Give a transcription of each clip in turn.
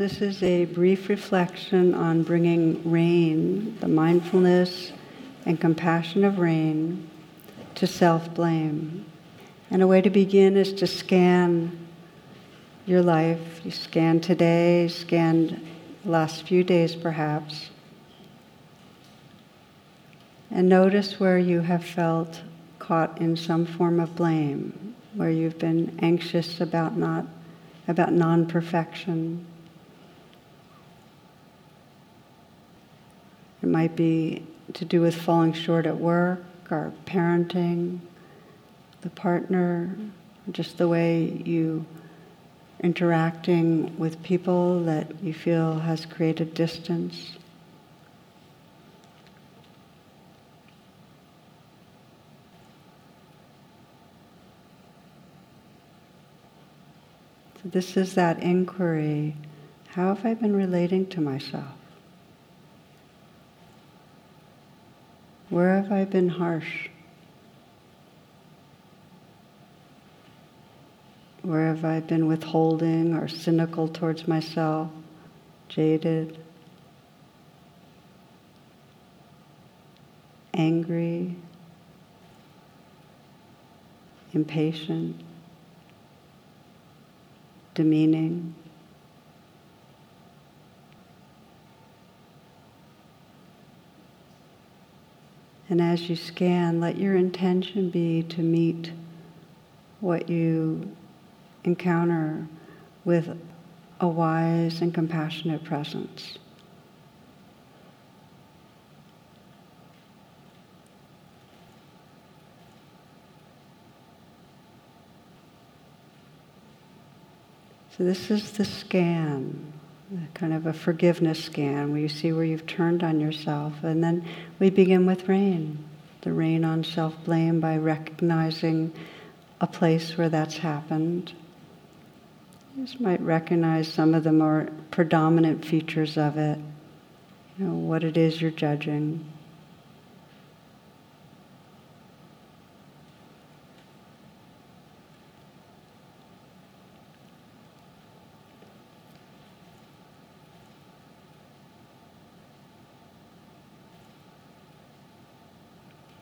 This is a brief reflection on bringing rain, the mindfulness and compassion of rain, to self blame. And a way to begin is to scan your life. You scan today, scan the last few days perhaps. And notice where you have felt caught in some form of blame, where you've been anxious about not about non-perfection It might be to do with falling short at work or parenting, the partner, just the way you interacting with people that you feel has created distance. So this is that inquiry. How have I been relating to myself? Where have I been harsh? Where have I been withholding or cynical towards myself, jaded, angry, impatient, demeaning? And as you scan, let your intention be to meet what you encounter with a wise and compassionate presence. So, this is the scan kind of a forgiveness scan where you see where you've turned on yourself. And then we begin with rain, the rain on self blame by recognizing a place where that's happened. You just might recognize some of the more predominant features of it, you know, what it is you're judging.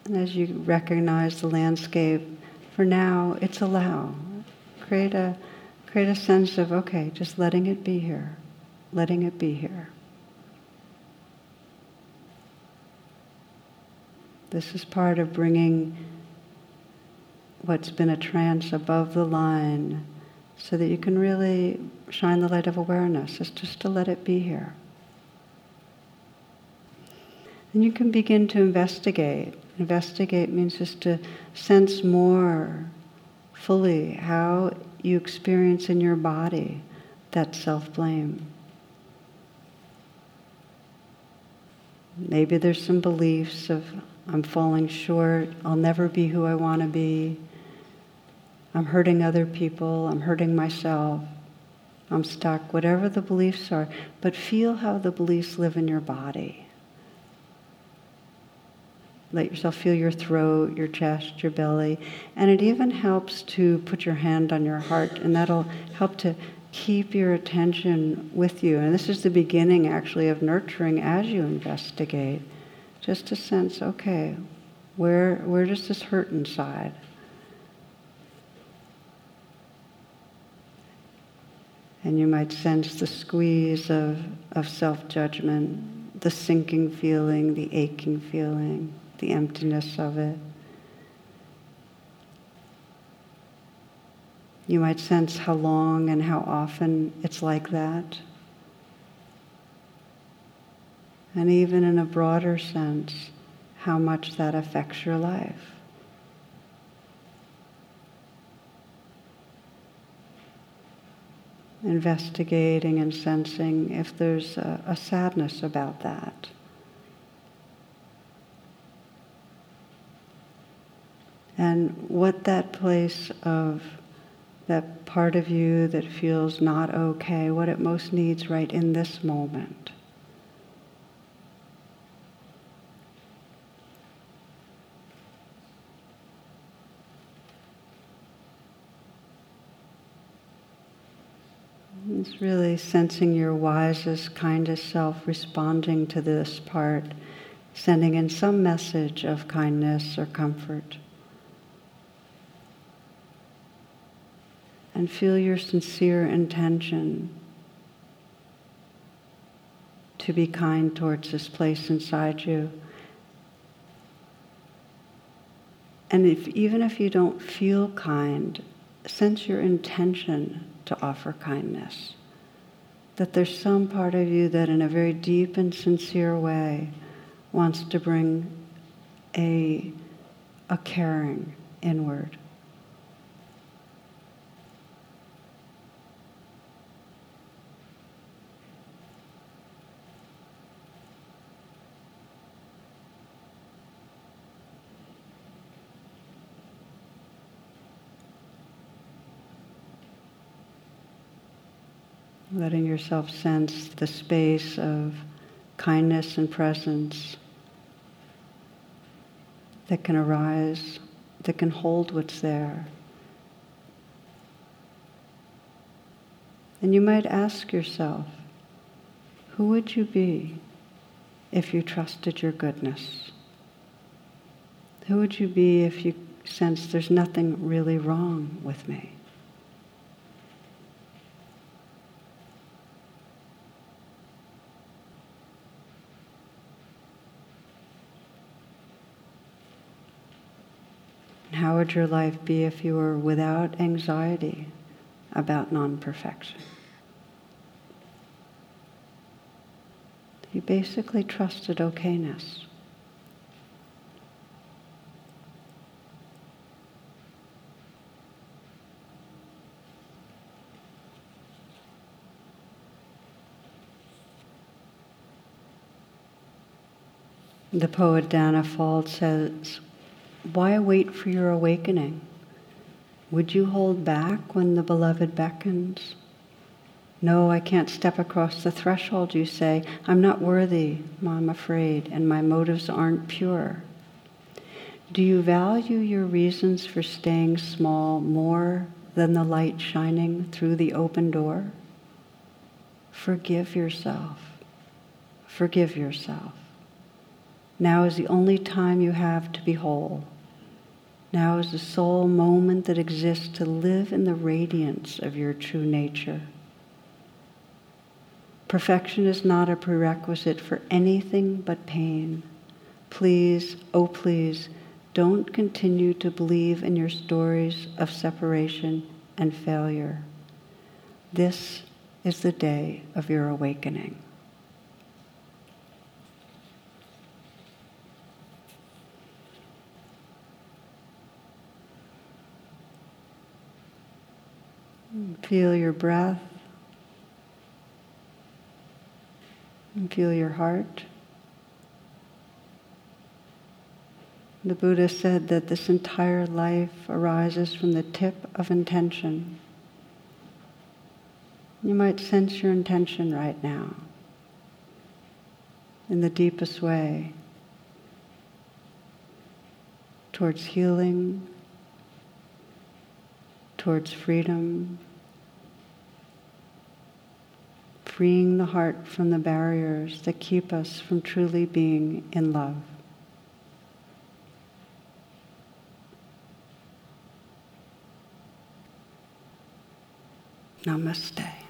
And as you recognize the landscape, for now, it's allow. Create a, create a sense of, okay, just letting it be here, letting it be here. This is part of bringing what's been a trance above the line so that you can really shine the light of awareness. It's just to let it be here. And you can begin to investigate. Investigate means just to sense more fully how you experience in your body that self blame. Maybe there's some beliefs of I'm falling short, I'll never be who I want to be, I'm hurting other people, I'm hurting myself, I'm stuck, whatever the beliefs are, but feel how the beliefs live in your body. Let yourself feel your throat, your chest, your belly. And it even helps to put your hand on your heart, and that'll help to keep your attention with you. And this is the beginning, actually, of nurturing as you investigate. Just to sense, okay, where, where does this hurt inside? And you might sense the squeeze of, of self judgment, the sinking feeling, the aching feeling the emptiness of it. You might sense how long and how often it's like that. and even in a broader sense, how much that affects your life. Investigating and sensing if there's a, a sadness about that. And what that place of that part of you that feels not okay, what it most needs right in this moment. It's really sensing your wisest, kindest self responding to this part, sending in some message of kindness or comfort. And feel your sincere intention to be kind towards this place inside you. And if, even if you don't feel kind, sense your intention to offer kindness. That there's some part of you that, in a very deep and sincere way, wants to bring a, a caring inward. Letting yourself sense the space of kindness and presence that can arise, that can hold what's there. And you might ask yourself, who would you be if you trusted your goodness? Who would you be if you sense there's nothing really wrong with me? How would your life be if you were without anxiety about non perfection? You basically trusted okayness. The poet Danna Faulds says, why wait for your awakening? Would you hold back when the beloved beckons? No, I can't step across the threshold, you say. I'm not worthy, I'm afraid, and my motives aren't pure. Do you value your reasons for staying small more than the light shining through the open door? Forgive yourself. Forgive yourself. Now is the only time you have to be whole. Now is the sole moment that exists to live in the radiance of your true nature. Perfection is not a prerequisite for anything but pain. Please, oh please, don't continue to believe in your stories of separation and failure. This is the day of your awakening. Feel your breath. And feel your heart. The Buddha said that this entire life arises from the tip of intention. You might sense your intention right now in the deepest way towards healing, towards freedom, freeing the heart from the barriers that keep us from truly being in love. Namaste.